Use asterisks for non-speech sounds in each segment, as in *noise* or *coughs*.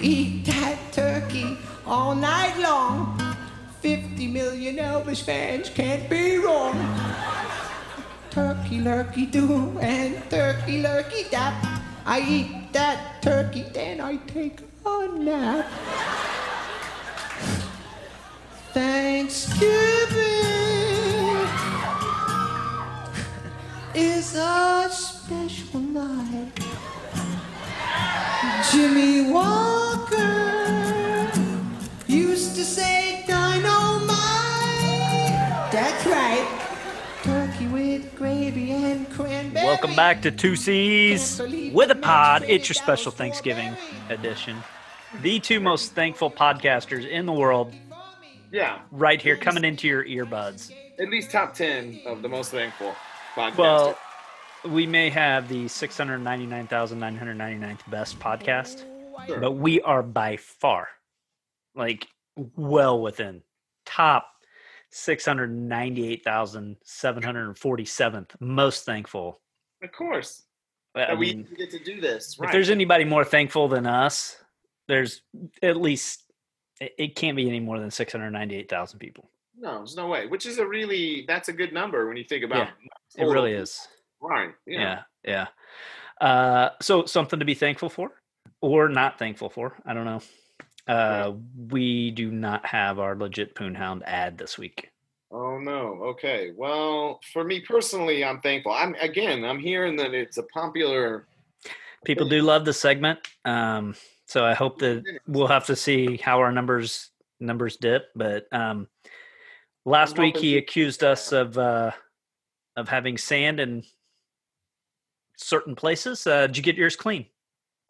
Eat that turkey all night long. 50 million Elvis fans can't be wrong. Turkey lurkey do and turkey lurkey dap. I eat that turkey, then I take a nap. Thanksgiving is a special night. Jimmy Walker cranberry. Welcome back to Two C's with a Pod. It's your special Thanksgiving edition. The two most thankful podcasters in the world, Yeah, right here, coming into your earbuds. at least top ten of the most thankful podcaster. Well, we may have the 699,999th best podcast, Sure. but we are by far, like, well within top 698,747th most thankful. of course, I we mean, even get to do this. Right. if there's anybody more thankful than us, there's at least it, can't be any more than 698,000 people. no, there's no way. Which is a really that's a good number when you think about. It really is. Right. Yeah, yeah. Uh, so something to be thankful for, or not thankful for. I don't know. Uh, we do not have our legit Poonhound ad this week. Oh no. Okay. Well, for me personally, I'm thankful. I'm again. I'm hearing that it's a popular. People do love the segment, um, so I hope that we'll have to see how our numbers numbers dip. But um, last week he accused us of uh, of having sand in certain places. Uh, did you get yours clean?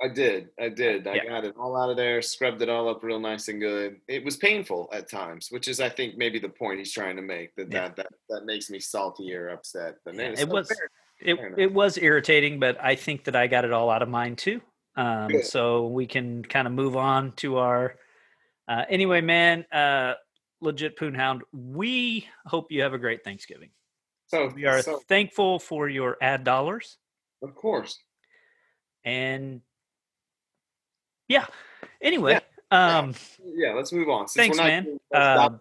I did. I did. I Yeah. got it all out of there, scrubbed it all up real nice and good. It was painful at times, which is, I think, maybe the point he's trying to make. That Yeah. that that, that makes me salty or upset. But Yeah, it was- fair. It Fair it was irritating, but I think that I got it all out of mine too. Um, Good. so we can kind of move on to our. Uh, anyway, man, uh, legit Poonhound. We hope you have a great Thanksgiving. So We are so, thankful for your ad dollars of course. and yeah. Anyway, um, Yeah, let's move on. Since Thanks, man. doing dollars-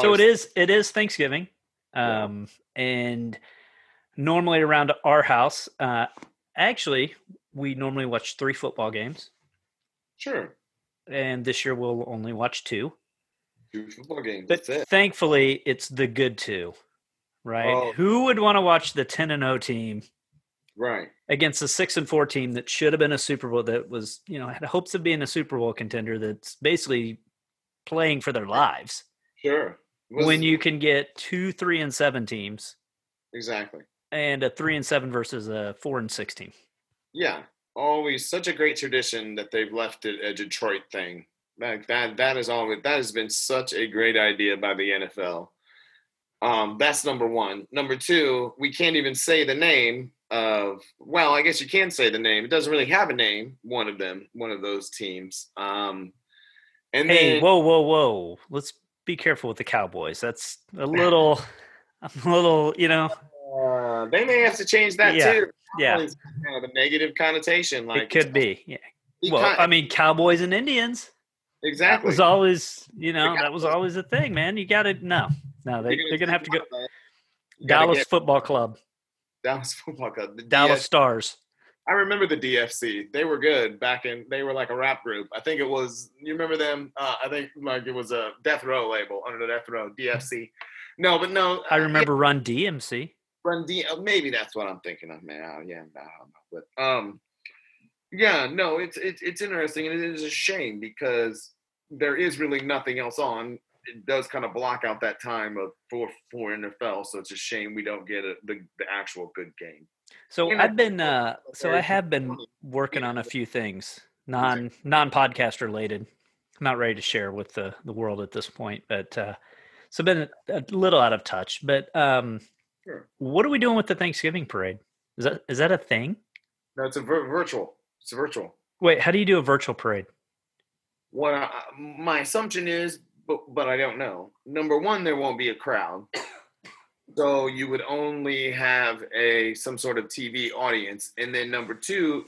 so it is it is Thanksgiving, Yeah. um, and normally around our house, uh, actually, we normally watch three football games. Sure. and this year we'll only watch two. Two football games. But That's it. thankfully, it's the good two, right? Oh. Who would want to watch the ten and zero team Right. against a six and four team that should have been a Super Bowl that was, you know, had hopes of being a Super Bowl contender that's basically playing for their lives Sure. Was- when you can get two three and seven teams exactly. and a three and seven versus a four and six team. Yeah. Always such a great tradition that they've left it a Detroit thing. Like that that is always that has been such a great idea by the NFL. Um, that's number one. Number two, we can't even say the name of well, I guess you can say the name. It doesn't really have a name, one of them, one of those teams. Um and Hey, then whoa, whoa, whoa! Let's be careful with the Cowboys. That's a little, *laughs* a little, you know. uh, they may have to change that Yeah, too. Yeah, It's kind of a negative connotation. Like it could be. Yeah. Well, I mean, Cowboys and Indians. Exactly. That was always, you know, that was always a thing, man. You got to no, no. They, they're gonna have to go. Dallas get Football Club, Dallas *laughs* Football Club. The Dallas DS Stars. I remember the DFC. They were good back in. They were like a rap group. I think it was. You remember them? Uh, I think like it was a Death Row label under the Death Row DFC. No, but no. I uh, remember Run DMC. Run D. uh, Maybe that's what I'm thinking of, man. Uh, Yeah, I don't know. But um, yeah, no, it's it's it's interesting, and it is a shame because there is really nothing else on. It does kind of block out that time of for for NFL, so it's a shame we don't get a, the the actual good game. So know, I've been, uh, so I have been working on a few things, non non podcast related. I'm not ready to share with the the world at this point, but uh, so been a, a little out of touch. But um, Sure. what are we doing with the Thanksgiving parade? Is that is that a thing? No, it's a vir- virtual. It's a virtual. Wait, how do you do a virtual parade? What I, my assumption is, but but I don't know. Number one, there won't be a crowd, *coughs* so you would only have a some sort of TV audience, and then number two,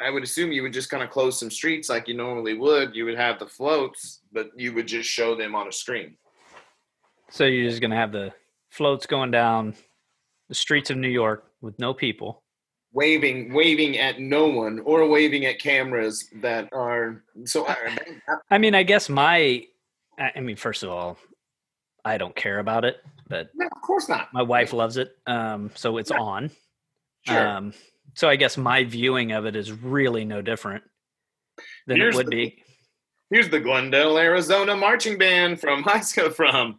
I would assume you would just kind of close some streets like you normally would. You would have the floats, but you would just show them on a screen. So you're just gonna have the floats going down the streets of New York with no people. Waving, waving at no one, or waving at cameras that are so. I, I mean, I guess my, I mean, first of all, I don't care about it, but no, of course not. my wife loves it, um, so it's Yeah. on. Sure. Um, so I guess my viewing of it is really no different than Here's it would the- be. Here's the Glendale, Arizona marching band from *laughs* high school from.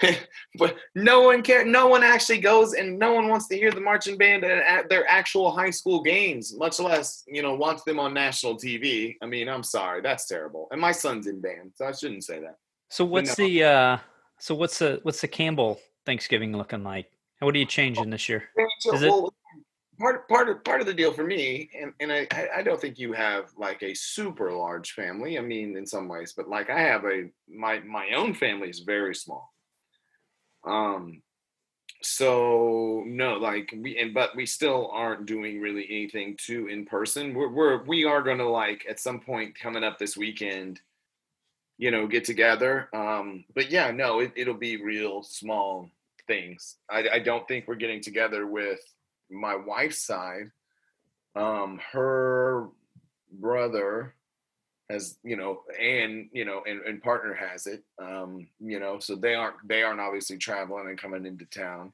*laughs* but no one care. No one actually goes, and no one wants to hear the marching band at, their actual high school games, much less you know watch them on national TV. I mean, I'm sorry, that's terrible. And my son's in band, so I shouldn't say that. So what's no. the uh, so what's the what's the Campbell Thanksgiving looking like? What are you changing this year? Is it- part part of part of the deal for me, and, and I I- don't think you have like a super large family. I mean, in some ways, but like I have a my my own family is very small. Um, so no, like we and but we still aren't doing really anything too in person. We're we're we are gonna like at some point coming up this weekend. You know, get together. Um, but yeah, no, it, it'll be real small things. I, I don't think we're getting together with my wife's side. Um, her brother has, you know, and you know, and, and partner has it. Um, you know, so they aren't they aren't obviously traveling and coming into town.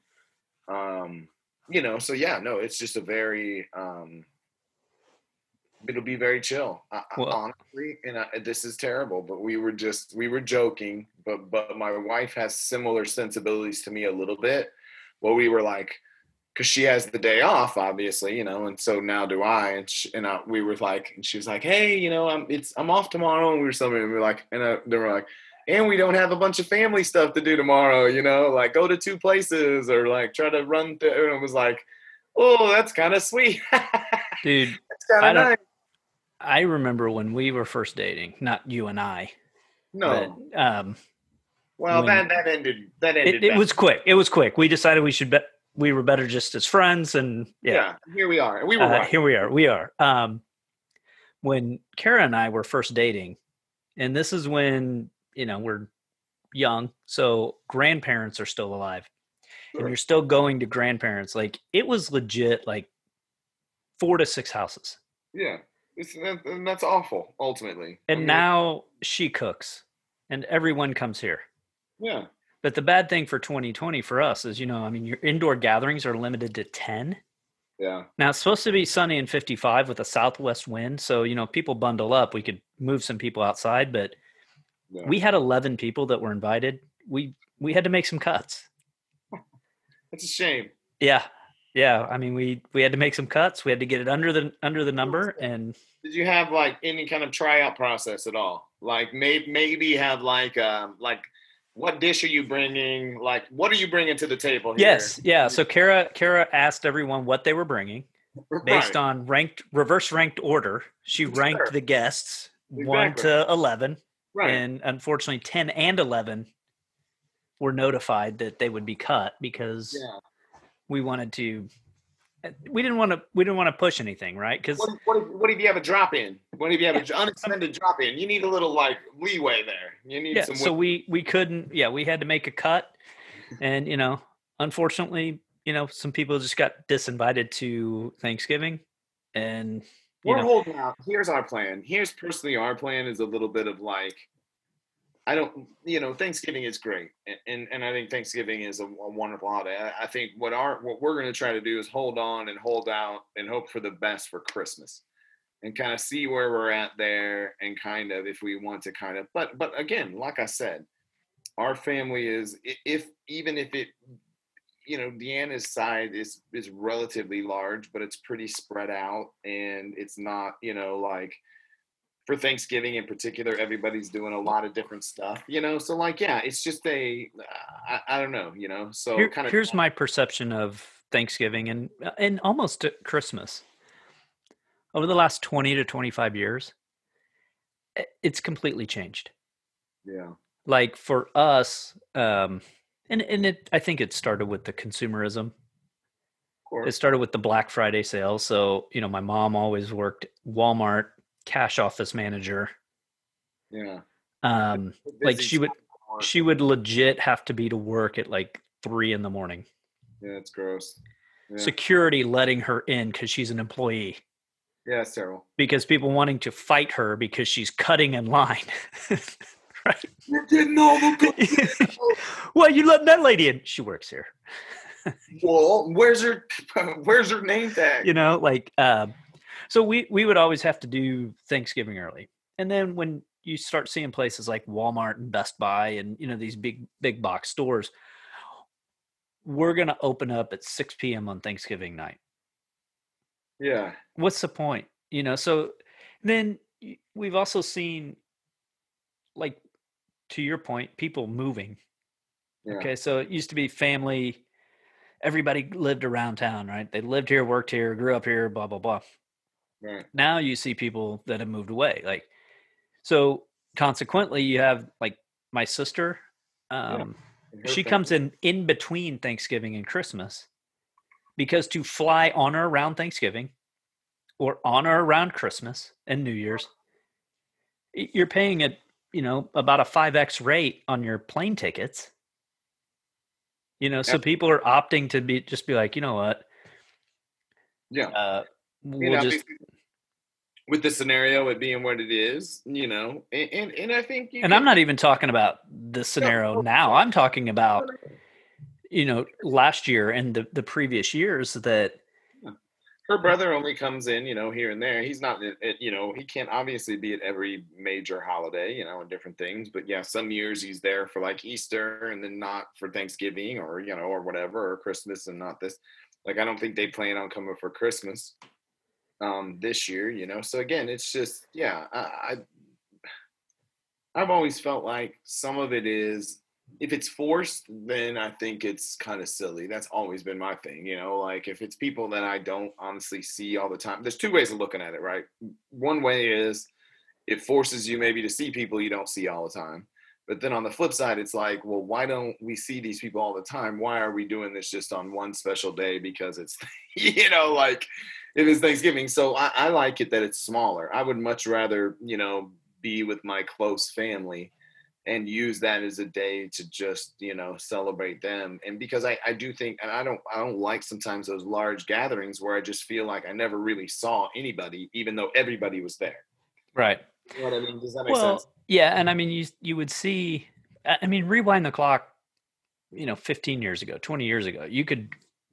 Um, you know, so yeah, no, it's just a very um it'll be very chill I, Well- honestly and I, this is terrible but we were just we were joking but but my wife has similar sensibilities to me a little bit well we were like because she has the day off obviously you know and so now do i and, she, and I, we were like and she was like hey you know i'm it's i'm off tomorrow and we were something and we were like and I, they were like and we don't have a bunch of family stuff to do tomorrow you know like go to two places or like try to run through and it was like oh that's kind of sweet *laughs* Dude, I don't- nice I remember when we were first dating, not you and I. no But, um, Well, when- that that ended. That ended. it, it was quick. It was quick. We decided we should bet we were better just as friends, and yeah, yeah. Here we are. We were uh, here we are. We are. Um, when Kara and I were first dating, and this is when you know we're young, so grandparents are still alive, Sure. and you're still going to grandparents. Like it was legit, like four to six houses. Yeah, it's, and that's awful. Ultimately, I And mean, now she cooks, and everyone comes here. yeah, But the bad thing for 2020 for us is, you know, I mean, your indoor gatherings are limited to 10. yeah, Now it's supposed to be sunny and 55 with a southwest wind. So, you know, people bundle up. We could move some people outside, but yeah. we had 11 people that were invited. We we had to make some cuts. *laughs* That's a shame. Yeah. Yeah, I mean, we we had to make some cuts. We had to get it under the under the number and Did you have like any kind of tryout process at all? Like maybe maybe have like um like what dish are you bringing? Like what are you bringing to the table? Here? yes, yeah. So Kara Kara asked everyone what they were bringing. based Right. on ranked reverse ranked order. She ranked Sure. the guests one to eleven, right. and unfortunately, ten and eleven were notified that they would be cut because yeah. we wanted to. We didn't want to. We didn't want to push anything, right? Because What, if- what, what if you have a drop in? What if you have an unexpended drop in? You need a little like leeway there. You need yeah, some. so we we couldn't. Yeah, we had to make a cut, and you know, unfortunately, you know, some people just got disinvited to Thanksgiving, and you We're know, holding out. Here's our plan. Here's personally our plan is a little bit of like, I don't, you know, Thanksgiving is great, and and, I think Thanksgiving is a, a wonderful holiday. I, I think what our what we're going to try to do is hold on and hold out and hope for the best for Christmas, and kind of see where we're at there, and kind of if we want to kind of, but but again, like I said, our family is if even if it you know deanna's side is is relatively large but it's pretty spread out and it's not you know like for thanksgiving in particular everybody's doing a lot of different stuff you know so like yeah it's just a i, I don't know you know so Here- kind of here's my perception of Thanksgiving and uh, and almost Christmas. Over the last 20 to 25 years, it's completely changed. yeah Like for us, um, and and it I think it started with the consumerism. course. it started with the Black Friday sales. So, you know, my mom always worked Walmart cash office manager. yeah. Um, like she would she would legit have to be to work at like three in the morning. Yeah, it's gross. Yeah. Security letting her in because she's an employee. yeah, it's terrible. Because people wanting to fight her because she's cutting in line. *laughs* right. You're getting all the *laughs* well, you let that lady in. She works here. *laughs* Well, where's her where's her name tag? you know like uh, so we we would always have to do thanksgiving early and then when you start seeing places like walmart and best buy and you know these big big box stores we're going to open up at 6 p.m on thanksgiving night Yeah. what's the point you know so then we've also seen like to your point people moving Yeah. Okay, so it used to be family. Everybody lived around town, right? They lived here, worked here, grew up here, blah blah blah. Right. Now you see people that have moved away. Like, so consequently, you have like my sister. Um, her she family. comes in in between Thanksgiving and Christmas because to fly on or around Thanksgiving or on or around Christmas and New Year's, you're paying a you know about a five x rate on your plane tickets. You know, so people are opting to be just be like, you know what, Yeah. uh, we'll You know, just with the scenario it being what it is, you know, and and, and I think you and can- I'm not even talking about the scenario now. I'm talking about you know last year and the the previous years that her brother only comes in, you know, here and there. He's not, at- you know, he can't obviously be at every major holiday, you know, and different things. But yeah, some years he's there for like Easter and then not for Thanksgiving or you know or whatever or Christmas and not this. Like I don't think they plan on coming for Christmas um this year, you know. So again, it's just yeah, I, I I've always felt like some of it is if it's forced, then I think it's kind of silly. That's always been my thing, you know. Like if it's people that I don't honestly see all the time, there's two ways of looking at it, right? One way is it forces you maybe to see people you don't see all the time. But then on the flip side, it's like, well, why don't we see these people all the time? Why are we doing this just on one special day because it's, *laughs* you know, like it is Thanksgiving. So I, I like it that it's smaller. I would much rather, you know, be with my close family and use that as a day to just you know celebrate them and because I, I do think and i don't i don't like sometimes those large gatherings where i just feel like i never really saw anybody even though everybody was there right. you know what i mean does that make Well, sense yeah, and I mean you you would see. I I mean, rewind the clock. You know, 15 years ago, 20 years ago, you could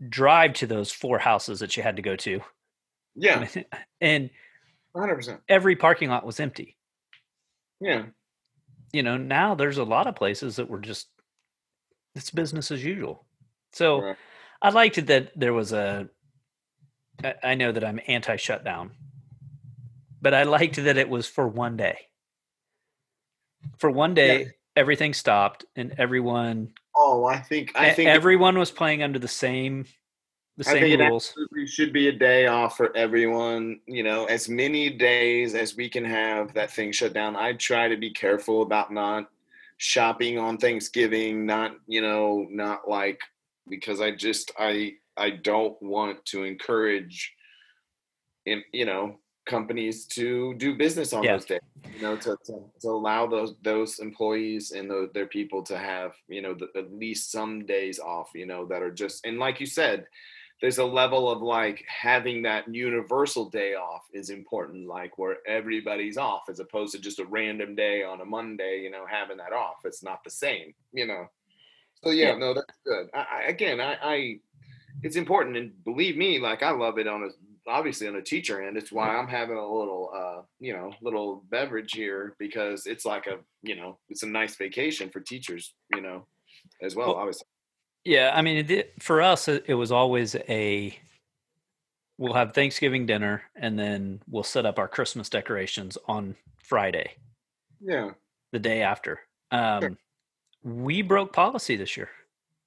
drive to those four houses that you had to go to, yeah. And 100% every parking lot was empty. yeah. You know now there's a lot of places that were just it's business as usual. So Right. i liked it that there was a I know that i'm anti-shutdown but i liked that it was for one day. For one day everything stopped and everyone oh i think I think everyone was playing under the same the I same think it rules absolutely should be a day off for everyone. You know, as many days as we can have that thing shut down. I try to be careful about not shopping on Thanksgiving, not, you know, not like because I just I I don't want to encourage in, you know, companies to do business on Yeah. those days. You know, to, to, to allow those those employees and those, their people to have, you know, the, at least some days off, you know, that are just and like you said, there's a level of like having that universal day off is important, like where everybody's off as opposed to just a random day on a Monday, you know, having that off. It's not the same, you know. So yeah, Yeah. no, that's good. I, I again, I, I, it's important, and believe me, like I love it on a obviously on a teacher end. It's why I'm having a little, uh, you know, little beverage here because it's like a, you know, it's a nice vacation for teachers, you know, as well. Well, obviously, Yeah, I mean, it, for us, it, was always a. We'll have Thanksgiving dinner, and then we'll set up our Christmas decorations on Friday, yeah. the day after. Um, We broke policy this year.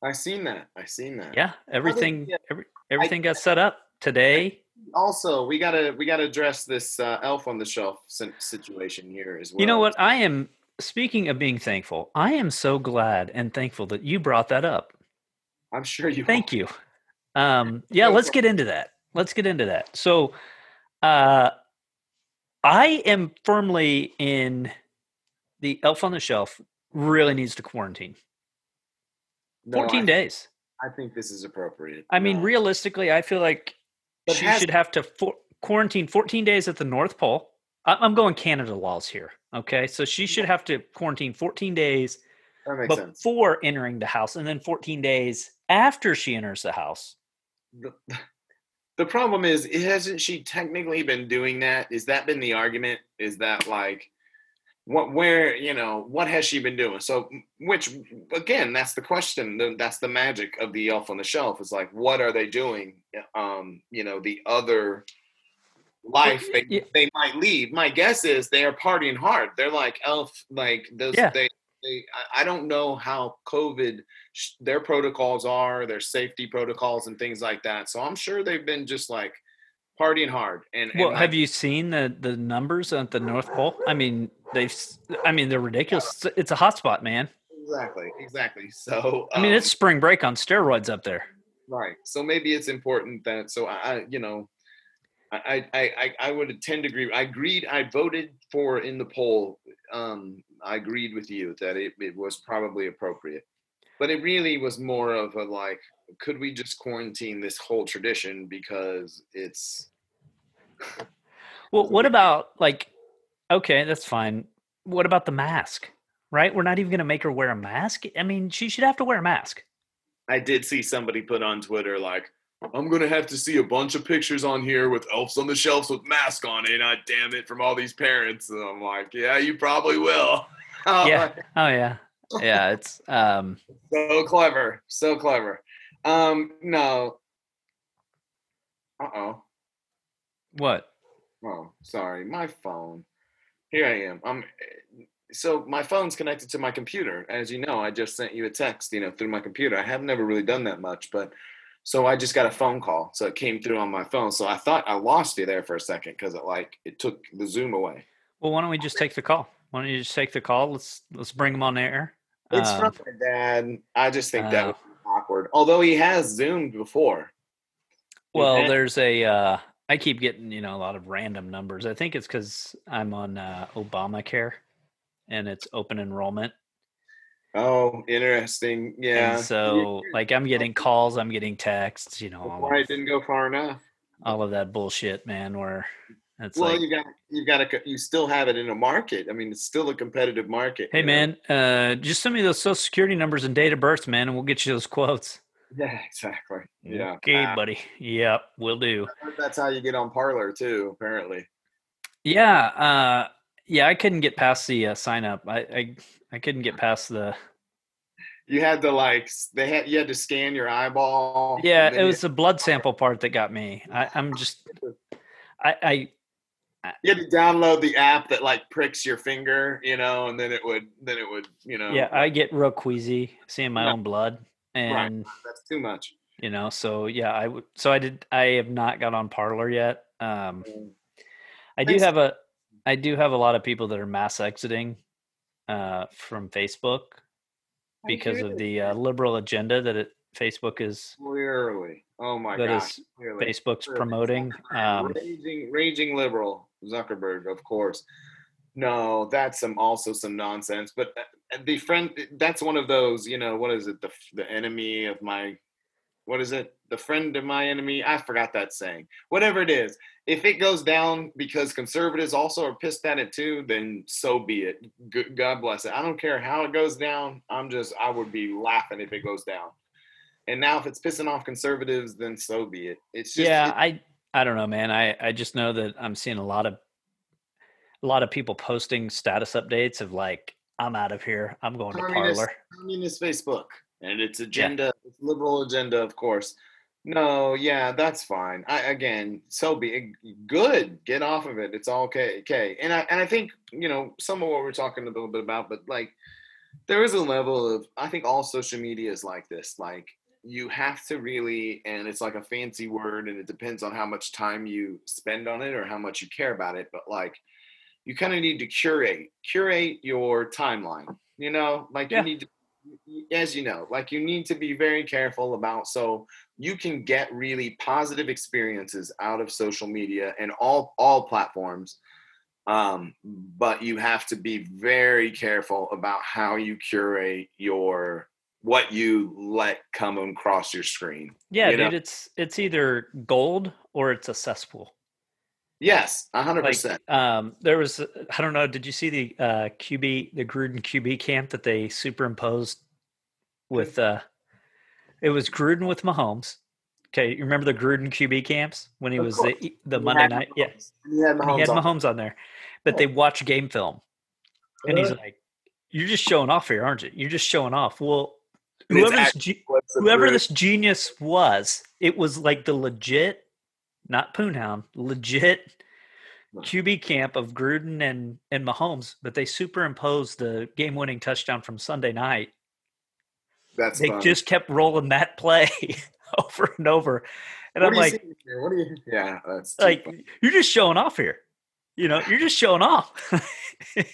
I seen that. I seen that. Yeah, everything, every, everything got set up today. also we gotta we gotta address this uh, elf on the shelf situation here as well You know what? I am speaking of being thankful. I am so glad and thankful that you brought that up. I'm sure you Thank you. Um, *laughs* yeah, let's get into that. Let's get into that. So, uh, I am firmly in the elf on the shelf really needs to quarantine. No, 14 I, days. I think this is appropriate. I mean, realistically, I feel like But she has- should have to for- quarantine 14 days at the North Pole. I- I'm going Canada laws here. Okay. So she should have to quarantine 14 days makes sense. before entering the house and then 14 days after she enters the house. the, the problem is hasn't she technically been doing that is that been the argument is that like what where you know what has she been doing so which again that's the question that's the magic of the elf on the shelf is like what are they doing um you know the other life they, yeah. they might leave my guess is they are partying hard they're like elf like those Yeah. they they, I- I don't know how COVID, their protocols are, their safety protocols and things like that. So I'm sure they've been just like partying hard. And, Well, have you seen the the numbers at the North Pole? I mean, they've. I mean, they're ridiculous. It's- a hotspot, man. exactly, exactly. So I mean, um, it's spring break on steroids up there. right. So maybe it's important that so I, I you know, I, I I I would tend to agree. I agreed. I voted for in the poll. Um, I agreed with you that it, it was probably appropriate, but it really was more of a like, could we just quarantine this whole tradition because it's Well, what about like? Okay, that's fine. What about the mask? Right? We're not even going to make her wear a mask. I mean, she should have to wear a mask. I did see somebody put on Twitter like, I'm gonna have to see a bunch of pictures on here with elves on the shelves with mask on it. I damn it from all these parents. And I'm like, yeah, you probably will. *laughs* Yeah. Oh yeah, yeah. It's um. *laughs* so clever, so clever. Um, no. Uh oh. What? Oh, sorry, my phone. Here I am. I'm. So my phone's connected to my computer. As you know, I just sent you a text, you know, through my computer. I have never really done that much, but so I just got a phone call. So it came through on my phone. So I thought I lost you there for a second because it like it took the Zoom away. Well, why don't we just take the call? Why don't you just take the call? Let's let's bring him on air. It's Um, from my dad. I just think that oh. was awkward. Although he has zoomed before. Well, there's a. Uh, I keep getting you know a lot of random numbers. I think it's because I'm on uh, Obamacare, and it's open enrollment. Oh, interesting. Yeah. And so, like, I'm getting calls, I'm getting texts, you know, all of, didn't go far enough. all of that bullshit, man. Where it's well, like, you got you got to you still have it in a market. I mean, it's still a competitive market. hey, man, uh, just send me those social security numbers and date of birth, man, and we'll get you those quotes. Yeah, exactly. Yeah. Okay, Ah, buddy. Yep, we'll do. That's how you get on Parler too. Apparently. Yeah, uh, yeah. I couldn't get past the uh, sign up. I, I, I couldn't get past the. You had to like they had you had to scan your eyeball. Yeah, it was the blood sample part that got me. I, I'm just, *laughs* I, I, You had to download the app that like pricks your finger, you know, and then it would then it would you know. yeah, I get real queasy seeing my own blood, and that's too much. you know so yeah i would so i did i have not got on Parler yet um i do have a i do have a lot of people that are mass exiting uh from facebook because of the uh, liberal agenda that it facebook is clearly. Oh my that god. is facebook's Clearly. promoting *laughs* um raging, raging liberal Zuckerberg, of course. No, that's some also some nonsense. But uh, the friend, that's one of those. You know, what is it? The the enemy of my, what is it? The friend of my enemy. I forgot that saying. Whatever it is, if it goes down because conservatives also are pissed at it too, then so be it. God bless it. I don't care how it goes down. I'm just, I would be laughing if it goes down. And now, if it's pissing off conservatives, then so be it. It's just, yeah it- i i don't know man i i just know that i'm seeing a lot of a lot of people posting status updates of like i'm out of here i'm going to Communist- Parler communist Facebook and its agenda, its liberal agenda, of course. No, yeah, that's fine. I again, so be. Good, get off of it. It's all okay. Okay, and I and I think you know some of what we're talking a little bit about, but like there is a level of I think all social media is like this. Like you have to really, and it's like a fancy word, and it depends on how much time you spend on it or how much you care about it. But like you kind of need to curate curate your timeline. You know, like Yeah. you need to as you know, like you need to be very careful about. So you can get really positive experiences out of social media and all all platforms um, but you have to be very careful about how you curate your what you let come across your screen Yeah, you dude, know? it's it's either gold or it's a cesspool. yes 100% um, there was I don't know. Did you see the uh, QB the Gruden QB camp that they superimposed with? Uh, it was Gruden with Mahomes. Okay, you remember the Gruden QB camps when he Of was course. the the He Monday night? Yeah, Mahomes. he he had Mahomes on. On there, but they watched game film, and he's like, "You're just showing off here, aren't you? You're just showing off." Well, And whoever this, ge- whoever this genius was, it was like the legit, not Poonhound, legit QB camp of Gruden and and Mahomes, but they superimposed the game-winning touchdown from Sunday night. that's They fun. just kept rolling that play *laughs* over and over, and what I'm like, what do you yeah that's like funny. you're just showing off here. You know, you're just showing off. *laughs*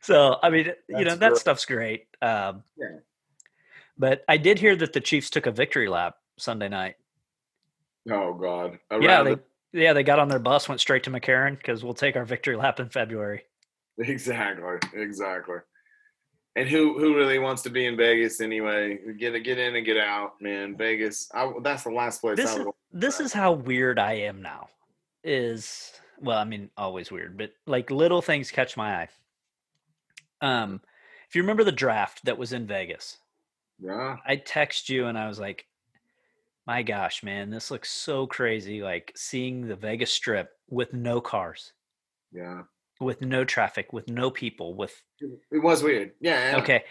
so I mean, you know, that stuff's great. Um, Yeah. But I did hear that the Chiefs took a victory lap Sunday night. oh god yeah, they the- yeah they got on their bus, went straight to McCarran because we'll take our victory lap in February. Exactly, exactly. And who who really wants to be in Vegas anyway? Get get in and get out, man. Vegas, I, that's the last place This I is this is how weird I am now. Is well, I mean, always weird, but like little things catch my eye. Um, if you remember the draft that was in Vegas, Yeah, I text you and I was like, "My gosh, man, this looks so crazy! Like seeing the Vegas Strip with no cars, yeah. with no traffic, with no people, with It was weird. Yeah. yeah. okay."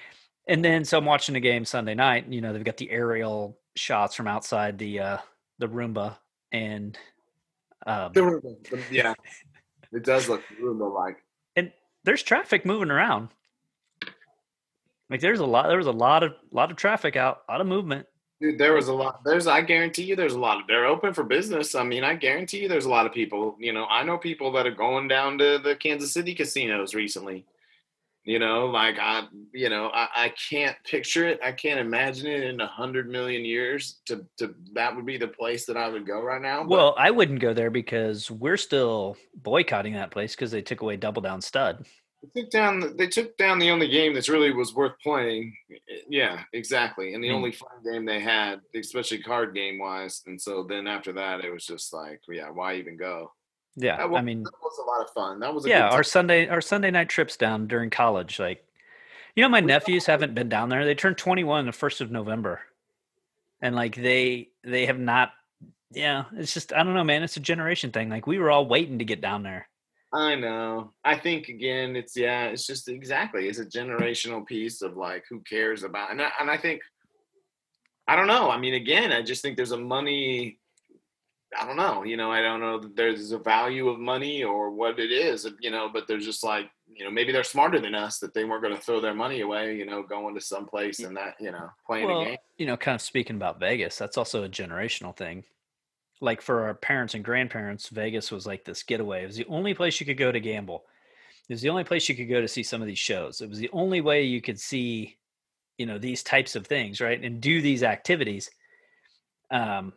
And then so I'm watching the game Sunday night. and, You know, they've got the aerial shots from outside the uh the Roomba, and um, The Roomba, yeah. *laughs* It does look Roomba like. and there's traffic moving around. Like there's a lot. There was a lot of lot of traffic out, a lot of movement. Dude, there was a lot. There's, I guarantee you, there's a lot. Of, they're open for business. I mean, I guarantee you, there's a lot of people. You know, I know people that are going down to the Kansas City casinos recently. You know, like I, you know, I, I can't picture it. I can't imagine it in a hundred million years. To, to that would be the place that I would go right now. but- Well, I wouldn't go there because we're still boycotting that place because they took away Double Down Stud. They took down. the- They took down the only game that's really was worth playing. Yeah, exactly. And the Hmm. only fun game they had, especially card game wise. And so then after that, it was just like, yeah, why even go? Yeah, That was, I mean, that was a lot of fun. That was a yeah, good our. Sunday our Sunday night trips down during college, like, you know, my nephews haven't been down there. They turned 21 the first of November, and like they they have not. Yeah, it's just I don't know, man. It's a generation thing. Like we were all waiting to get down there. I know. I think again, it's yeah, it's just exactly it's a generational piece of like who cares about and I, and I think I don't know. I mean, again, I just think there's a money. I don't know. You know, I don't know that there's a value of money or what it is. Uh, you know, but they're just like you know maybe they're smarter than us that they weren't going to throw their money away. You know, going to some place and that you know playing a game. you know, kind of speaking about Vegas, that's also a generational thing. Like for our parents and grandparents, Vegas was like this getaway. It was the only place you could go to gamble. It was the only place you could go to see some of these shows. It was the only way you could see, you know, these types of things, right? And do these activities. Um,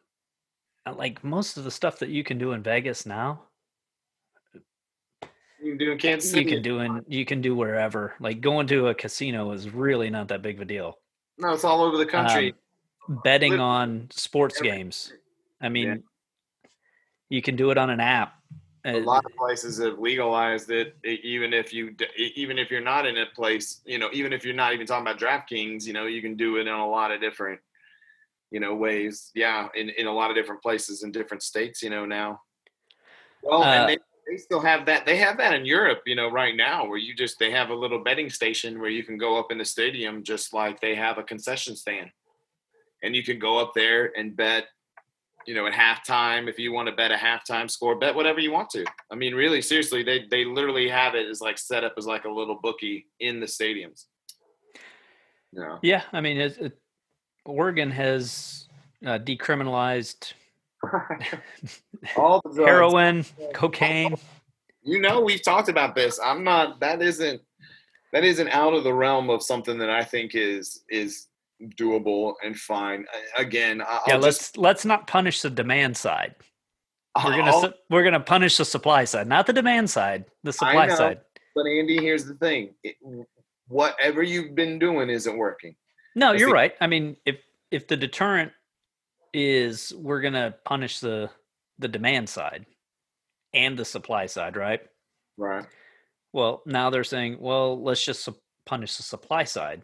uh, like most of the stuff that you can do in Vegas now, You can do in Kansas you can do in you can do wherever. Like going to a casino is really not that big of a deal. No, it's all over the country. Um, betting on sports games. I mean, you can do it on an app. a lot of places have legalized it even if you even if you're not in a place you know even if you're not even talking about draftkings you know you can do it in a lot of different you know ways. Yeah in, in a lot of different places in different states you know now. Well Uh, and they, they still have that they have that in europe you know right now where you just they have a little betting station where you can go up in the stadium just like they have a concession stand. And you can go up there and bet you know, at halftime, if you want to bet a halftime score, bet whatever you want to. I mean, really, seriously, they they literally have it as like set up as like a little bookie in the stadiums. Yeah. yeah, I mean, it, it, Oregon has uh, decriminalized *laughs* All the heroin, cocaine. You know, we've talked about this. I'm not. That isn't. That isn't out of the realm of something that I think is is doable and fine. Again, I- yeah, let's just let's not punish the demand side. We're gonna I'll- we're gonna punish the supply side, not the demand side. The supply know. side. But Andy, here's the thing: it, whatever you've been doing isn't working. No, you're right. I mean, if if the deterrent is we're gonna punish the the demand side and the supply side, right? Right. Well, now they're saying, well, let's just su- punish the supply side.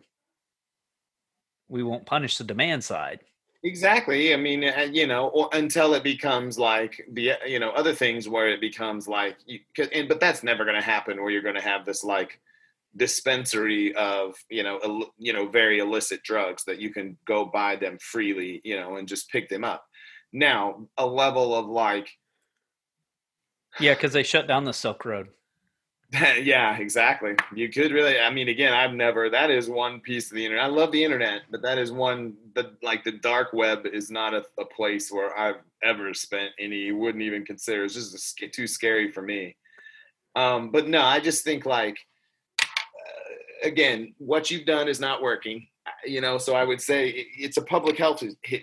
We won't punish the demand side. Exactly. I mean, you know, or, until it becomes like the uh, you know other things where it becomes like, you, 'cause- and but that's never going to happen. Where you're going to have this like dispensary of you know Ill, you know very illicit drugs that you can go buy them freely, you know, and just pick them up. Now, a level of like Yeah, because they shut down the Silk Road. *laughs* yeah, exactly. You could really. I mean, again, I've never. That is one piece of the internet. I love the internet, but that is one. The like the dark web is not a, a place where I've ever spent any. Wouldn't even consider. It's just a too scary for me. Um, but no, I just think like, uh, again, what you've done is not working. You know, so I would say it's a public health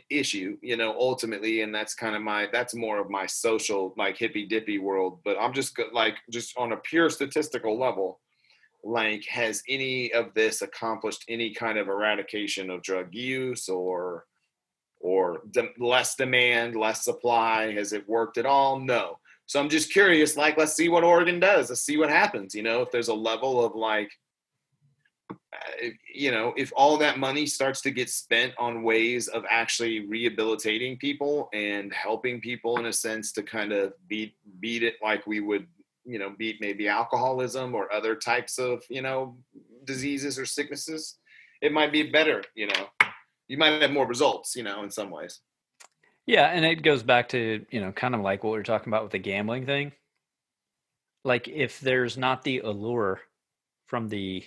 issue. You know, ultimately, and that's kind of my. That's more of my social like hippy dippy world. But I'm just like just on a pure statistical level like has any of this accomplished any kind of eradication of drug use or or de- less demand less supply has it worked at all no so i'm just curious like let's see what oregon does let's see what happens you know if there's a level of like Uh, you know if all that money starts to get spent on ways of actually rehabilitating people and helping people in a sense to kind of beat beat it like we would you know beat maybe alcoholism or other types of you know diseases or sicknesses it might be better you know you might have more results you know in some ways Yeah, and it goes back to, you know, kind of like what we were talking about with the gambling thing. Like if there's not the allure from the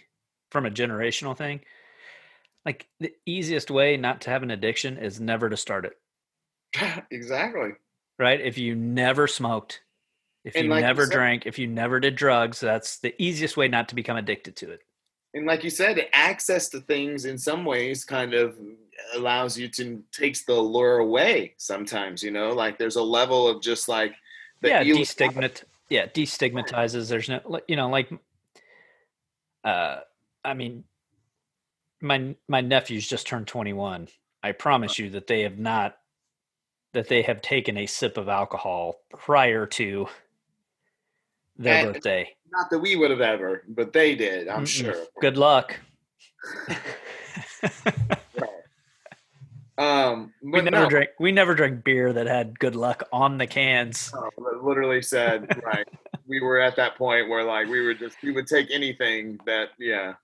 from a generational thing, like the easiest way not to have an addiction is never to start it, *laughs* exactly right? If you never smoked, if And you like you never said- drank, if you never did drugs, that's the easiest way not to become addicted to it. and like you said access to things in some ways kind of allows you to takes the lure away sometimes you know like there's a level of just like the yeah, destigmat yeah, destigmatizes. There's no you know, like uh I mean my my nephews just turned 21. I promise you that they have not that they have taken a sip of alcohol prior to their And- birthday. not that we would have ever but they did i'm Mm-mm. sure Good luck. *laughs* um we never no, drank we never drank beer that had good luck on the cans. no, it literally said right we were at that point where like we were just we would take anything that yeah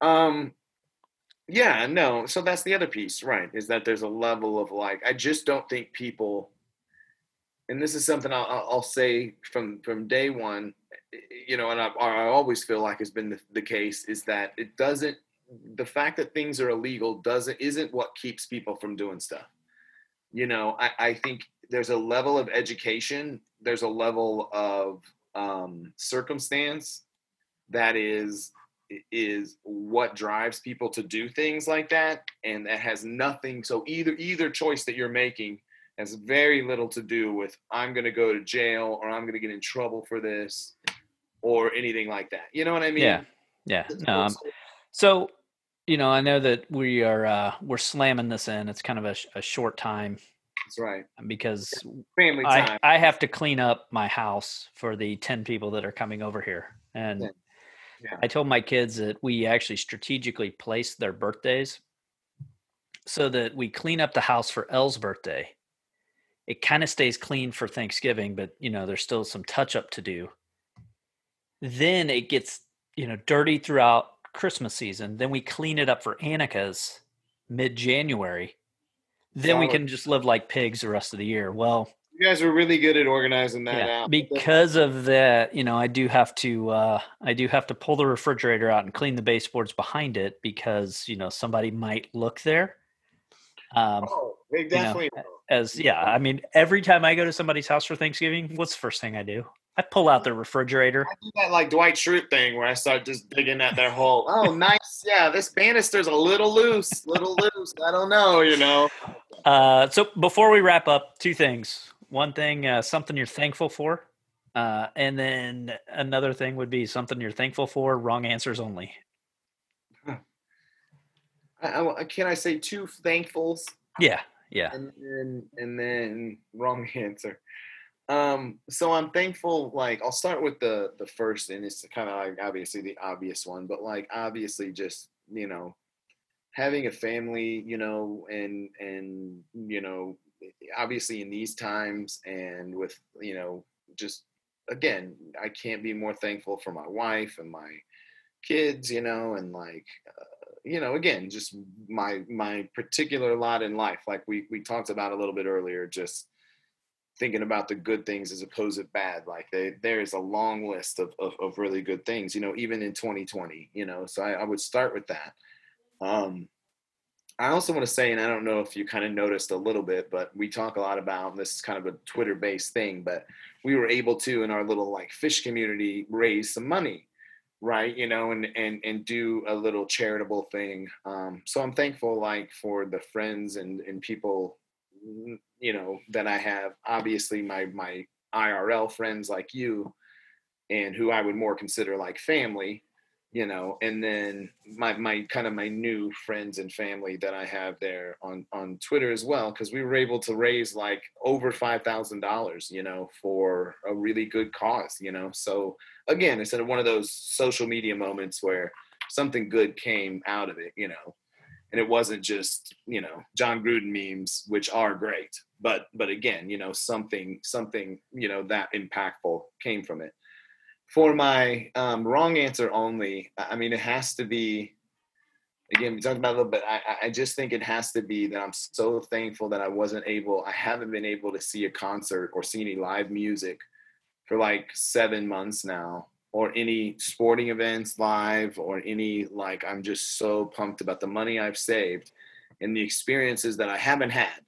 um yeah no so that's the other piece right is that there's a level of like i just don't think people and this is something i'll, I'll- say from from day one you know and i, I always feel like has been the, the case is that it doesn't the fact that things are illegal doesn't isn't what keeps people from doing stuff. You know i, I think there's a level of education there's a level of um, circumstance that is is what drives people to do things like that and that has nothing so either either choice that you're making has very little to do with i'm going to go to jail or i'm going to get in trouble for this or anything like that you know what i mean Yeah. Yeah. No, I'm, So, you know, I know that we are uh we're slamming this in. It's kind of a, a short time that's right because family I time I have to clean up my house for the 10 people that are coming over here. And Yeah. Yeah. I told my kids that we actually strategically place their birthdays so that we clean up the house for Elle's birthday. It kind of stays clean for Thanksgiving, but you know, there's still some touch up to do. Then it gets, you know, dirty throughout Christmas season. Then we clean it up for Annika's mid January. Then we can just live like pigs the rest of the year. Well, you guys were really good at organizing that yeah, out because of that, you know, I do have to uh I do have to pull the refrigerator out and clean the baseboards behind it because, you know, somebody might look there. Um oh they know, as yeah. I mean, every time I go to somebody's house for Thanksgiving, what's the first thing I do? I pull out the refrigerator. I do that like Dwight Schrute thing where I start just digging at their hole. Oh, *laughs* nice. Yeah, this banister's a little loose, little loose. I don't know, you know. Uh, so before we wrap up, two things. One thing, uh, something you're thankful for, uh, and then another thing would be something you're thankful for. Wrong answers only. I, I, can I say two thankfuls? Yeah, yeah. And then and then wrong *laughs* answer. Um, so I'm thankful. Like I'll start with the the first, and it's kind of like obviously the obvious one, but like obviously just you know having a family, you know, and and you know obviously in these times and with you know just again i can't be more thankful for my wife and my kids you know and like uh, you know again just my my particular lot in life. Like we we talked about a little bit earlier just thinking about the good things as opposed to bad. Like they, there is a long list of, of, of really good things you know even in 2020 you know so I, I would start with that. Um I also want to say, and I don't know if you kind of noticed a little bit, but we talk a lot about this is kind of a Twitter based thing, but we were able to in our little like fish community raise some money right you know and and and do a little charitable thing. Um so i'm thankful like for the friends and and people you know that i have. Obviously my my irl friends like you and who i would more consider like family you know and then my my kind of my new friends and family that i have there on on twitter as well because we were able to raise like over five thousand dollars you know for a really good cause you know? So again it's one of those social media moments where something good came out of it you know? And it wasn't just you know john gruden memes which are great but but again you know something something you know that impactful came from it for my um, wrong answer only, I mean, it has to be. Again, we talked about a little bit. I, I just think it has to be that I'm so thankful that I wasn't able. I haven't been able to see a concert or see any live music for like seven months now, or any sporting events live, or any like. I'm just so pumped about the money I've saved and the experiences that I haven't had.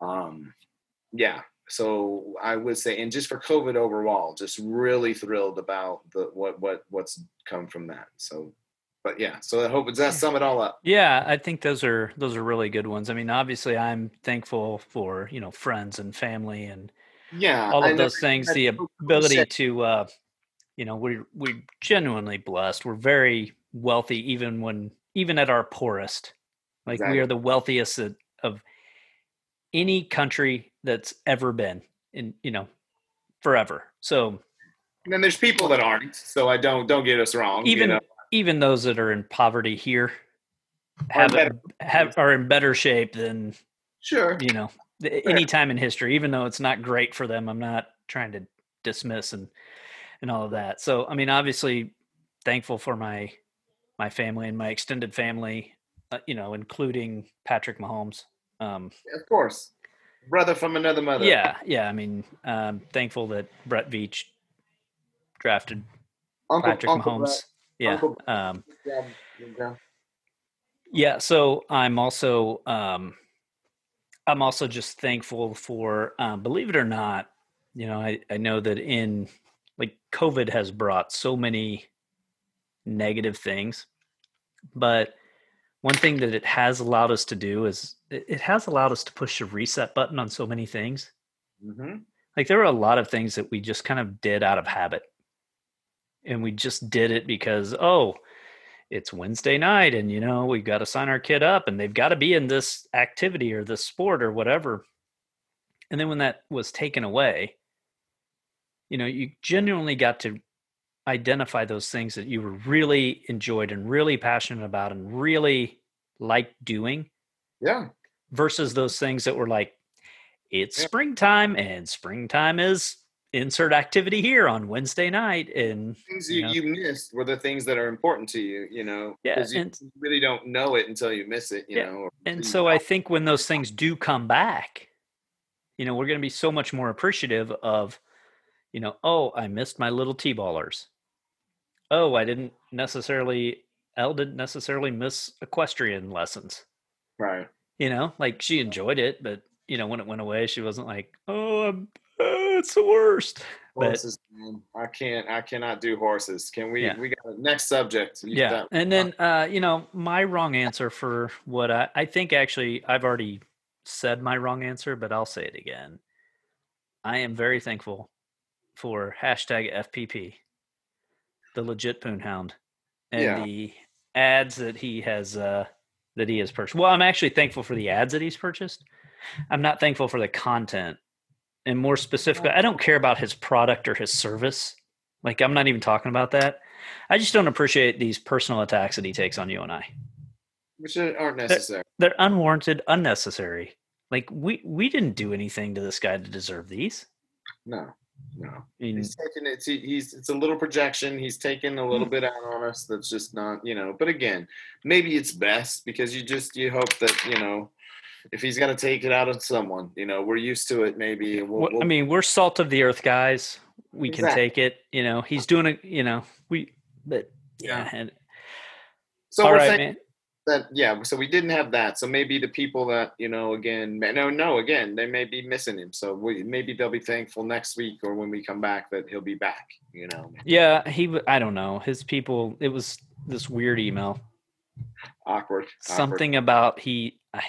Um, yeah, so I would say, and just for COVID overall, just really thrilled about the what what what's come from that. So, but yeah, so I hope does that sum it all up. Yeah, I think those are those are really good ones. I mean, obviously, I'm thankful for you know friends and family and yeah, all of those things. The ability to, uh, you know, we we're genuinely blessed. We're very wealthy, even when even at our poorest. Like exactly. we are the wealthiest of any country that's ever been in you know forever. So and then there's people that aren't so i don't don't get us wrong even you know? even those that are in poverty here have, a, have are in better shape than sure. you know any time in history even though it's not great for them i'm not trying to dismiss and and all of that. So i mean obviously thankful for my my family and my extended family uh, you know including patrick mahomes um yeah, of course brother from another mother. Yeah, yeah. I mean, um, thankful that Brett Veach drafted Uncle, Patrick Uncle Mahomes. Brett. Yeah. Uncle, um, yeah. Yeah. So I'm also um, I'm also just thankful for um, believe it or not, you know, I, I know that in like COVID has brought so many negative things, but one thing that it has allowed us to do is it has allowed us to push the reset button on so many things. Mm-hmm. Like there were a lot of things that we just kind of did out of habit. And we just did it because, oh, it's Wednesday night and, you know, we've got to sign our kid up and they've got to be in this activity or this sport or whatever. And then when that was taken away, you know, you genuinely got to identify those things that you were really enjoyed and really passionate about and really liked doing. Yeah. Versus those things that were like, it's yeah. springtime and springtime is insert activity here on Wednesday night. And things you, you, know, you missed were the things that are important to you, you know, yeah, because you and, really don't know it until you miss it, you yeah. know. And so I think when those things do come back, you know, we're going to be so much more appreciative of, you know, oh, I missed my little T-ballers oh, I didn't necessarily, Elle didn't necessarily miss equestrian lessons. Right. You know, like she enjoyed it, but you know, when it went away, she wasn't like, "Oh, I'm, uh, it's the worst." But Horses. I can't. I cannot do horses. Can we? Yeah. We got next subject. You yeah, got- and then uh, you know, my wrong answer for what I I think actually I've already said my wrong answer, but I'll say it again. I am very thankful for hashtag FPP, the legit poon hound, and Yeah. the ads that he has uh, that he has purchased. Well, I'm actually thankful for the ads that he's purchased. I'm not thankful for the content, and more specifically, I don't care about his product or his service. Like I'm not even talking about that. I just don't appreciate these personal attacks that he takes on you and I. which aren't necessary. They're unwarranted, unnecessary. Like we we didn't do anything to this guy to deserve these. No, no. I He's taking it. he- He's it's a little projection. He's taking a little bit out on us. That's just not, you know. But again, maybe it's best because you just you hope that you know if he's going to take it out on someone, you know, we're used to it. Maybe we'll, I we'll- mean, we're salt of the earth guys. We can take it. You know, he's doing it. You know, we. But yeah, Yeah. so all right, saying man. That yeah. So we didn't have that. So maybe the people that you know again, no, no, again, they may be missing him. So we maybe they'll be thankful next week or when we come back that he'll be back. You know, Yeah, he. i don't know. His people. It was this weird email. awkward. awkward. Something about he. I,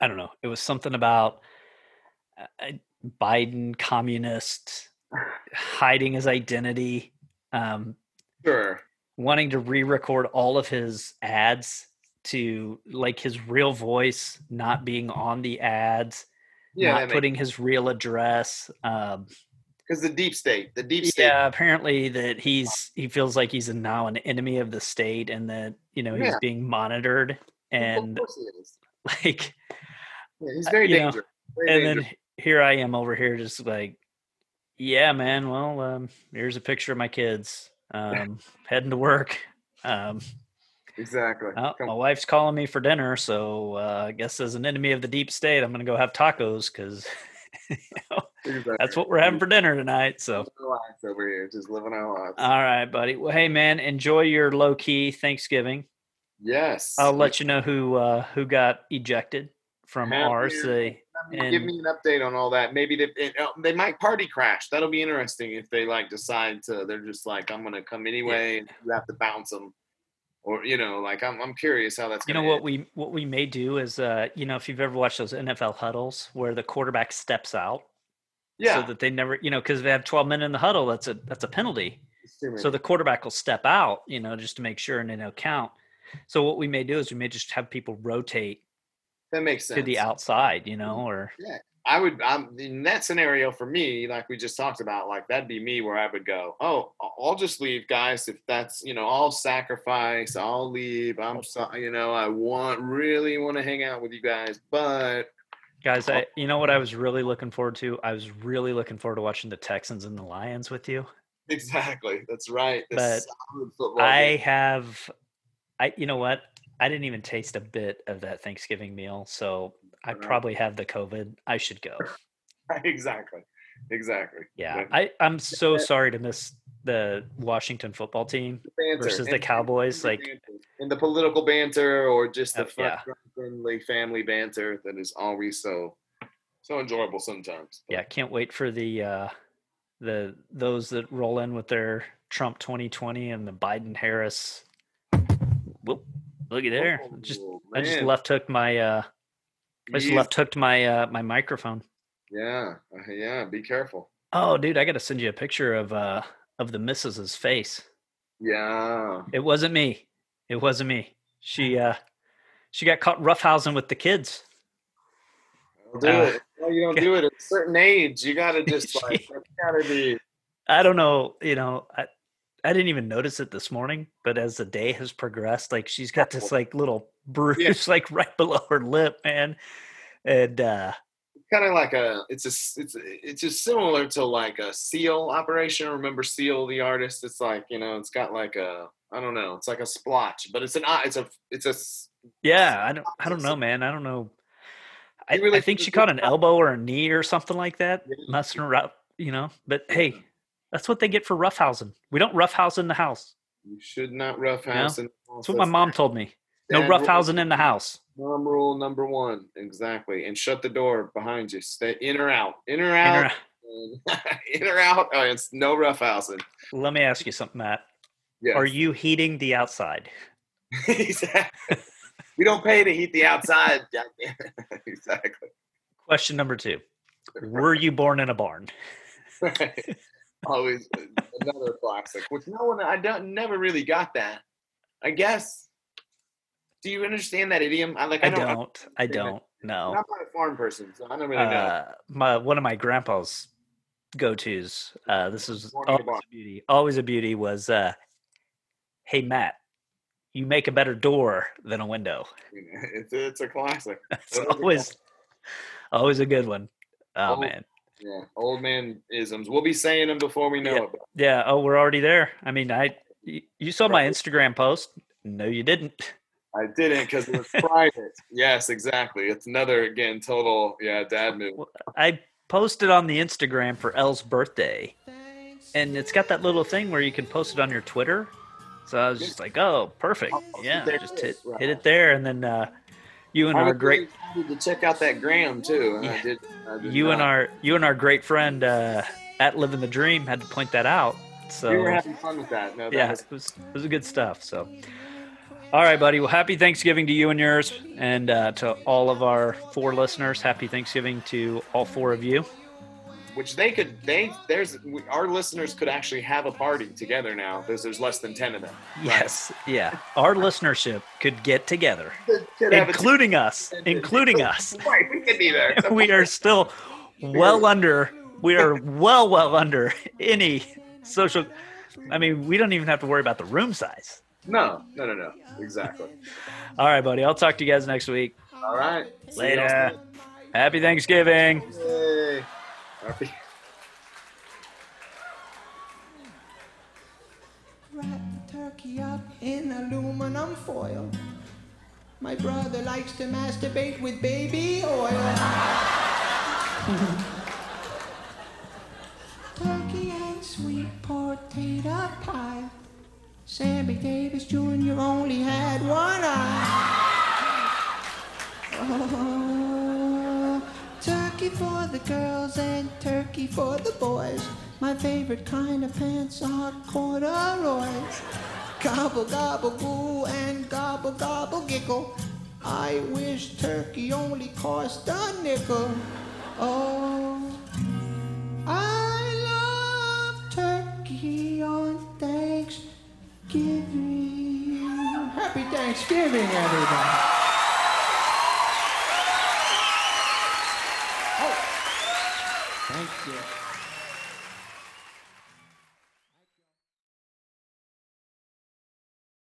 I don't know. It was something about uh, Biden communist *laughs* hiding his identity. Um, Sure. Wanting to re-record all of his ads to like his real voice not being on the ads Yeah, not putting his real address um because the deep state, the deep state. yeah apparently that he's he feels like he's now an enemy of the state and that you know he's Yeah. being monitored and course he is. *laughs* like Yeah, he's very you know, dangerous. very and dangerous. then here i am over here just like yeah man well um here's a picture of my kids um heading to work um exactly. My wife's calling me for dinner, so uh, I guess as an enemy of the deep state, I'm going to go have tacos because *laughs* exactly. that's what we're having for dinner tonight. So, Living our lives over here, just living our lives. all right, buddy. Well, hey, man, enjoy your low key Thanksgiving. yes. I'll let you know who uh, who got ejected from Happy ours. New They, I mean, give me an update on all that. Maybe they, it, uh, they might party crash. That'll be interesting if they like decide to. They're just like, I'm gonna come anyway, and you have to bounce them, or you know, like I'm. I'm curious how that's. you know what end. we what we may do is, uh, you know, if you've ever watched those NFL huddles where the quarterback steps out, Yeah. so that they never, you know, because they have 12 men in the huddle, that's a that's a penalty. So the quarterback will step out, you know, just to make sure and it'll count. So what we may do is we may just have people rotate that makes sense. to the outside, you mm-hmm. know, or yeah. I would. I'm in that scenario for me, like we just talked about. Like that'd be me, where I would go. Oh, I'll just leave, guys. If that's you know, I'll sacrifice. I'll leave. I'm so you know, I want really want to hang out with you guys, but guys, oh. I you know what I was really looking forward to? I was really looking forward to watching the Texans and the Lions with you. exactly, that's right. But I game. have I you know what? I didn't even taste a bit of that Thanksgiving meal, so I probably have the COVID. I should go. *laughs* exactly, exactly. Yeah. I, I'm so sorry to miss the Washington football team. banter versus the and- Cowboys, and like- in the political banter or just the yeah. friendly family banter that is always so so enjoyable sometimes. But Yeah, can't wait for the uh the those that roll in with their Trump 2020 and the Biden Harris. Whoop, looky there. Just Oh, I just left hooked my uh I just left hooked my uh my microphone. Yeah, uh, yeah. Be careful. Oh dude, I got to send you a picture of uh of the missus's face. Yeah. It wasn't me. It wasn't me. She *laughs* uh she got caught roughhousing with the kids. I'll do Uh, it. Well, you don't *laughs* do it at a certain age. You gotta *laughs* just like gotta be. I don't know, you know, I I didn't even notice it this morning, but as the day has progressed, like she's got this like little *laughs* bruise like right below her lip, man. And uh Kind of like a, it's a it's it's just similar to like a Seal operation. Remember Seal, the artist? It's like you know, it's got like a, I don't know, it's like a splotch, but it's an, eye- it's a, it's a yeah, I don't I don't know, man. I don't know. I, really I think she caught an elbow or a knee or something like that, Yeah. messing up. you know. But hey, that's what they get for roughhousing. We don't roughhouse in the house. you should not roughhouse. and That's what my mom told me. No rules. roughhousing in the house. Mom rule number one, exactly. And shut the door behind you. Stay in or out. In or In or out. *laughs* out. in or out. Oh, it's no roughhousing. Let me ask you something, Matt. Yes. Are you heating the outside? *laughs* exactly. We don't pay to heat the outside. *laughs* exactly. Question number two. Were you born in a barn? Right. Always another classic, which no one I don't never really got that. I guess. Do you understand that idiom? I like. I I don't. don't. I don't. no. I'm not a farm person, so I don't really know. Uh, my one of my grandpa's go tos. Uh, this is Born in a always a beauty. Always a beauty was, uh, "Hey Matt, you make a better door than a window." *laughs* It's it's a classic. *laughs* It's That is a always, always a good one. Oh Oh, man, Yeah, old man isms. We'll be saying them before we know Yeah. it. yeah. Oh, we're already there. I mean, I you saw my Instagram post. No, you didn't. I didn't because it was *laughs* private. Yes, exactly. It's another again total yeah dad move. I posted on the Instagram for Elle's birthday, and it's got that little thing where you can post it on your Twitter. So I was just like, "Oh, perfect! Oh, Yeah, just hit right. hit it there." And then uh, you and I our great to check out that Graham too. And I did. I did you and our you and our great friend uh, at Living the Dream had to point that out. So we were having fun with that. No, that yeah, was, it was it was good stuff. So, all right, buddy. Well, happy Thanksgiving to you and yours, and uh, to all of our four listeners. Happy Thanksgiving to all four of you. Which they could. They there's we, our listeners could actually have a party together now because there's less than ten of them. Yes, yeah. *laughs* Our listenership could get together, Could- *laughs* could have a- including us, including us. Right, we could be there. *laughs* We are still well under. We are well, well under any social. I mean, we don't even have to worry about the room size. No, no, no, no. Exactly. All right, buddy. I'll talk to you guys next week. All right. See Later. Happy Thanksgiving. Yay. Happy- Wrap the turkey up in aluminum foil. My brother likes to masturbate with baby oil. turkey and sweet potato pie. Sammy Davis Jr. only had one eye. Oh, turkey for the girls and turkey for the boys. My favorite kind of pants are corduroys. Gobble, gobble, goo, and gobble, gobble, giggle. I wish turkey only cost a nickel. Oh, I love turkey on Thanksgiving. Happy Thanksgiving, everybody.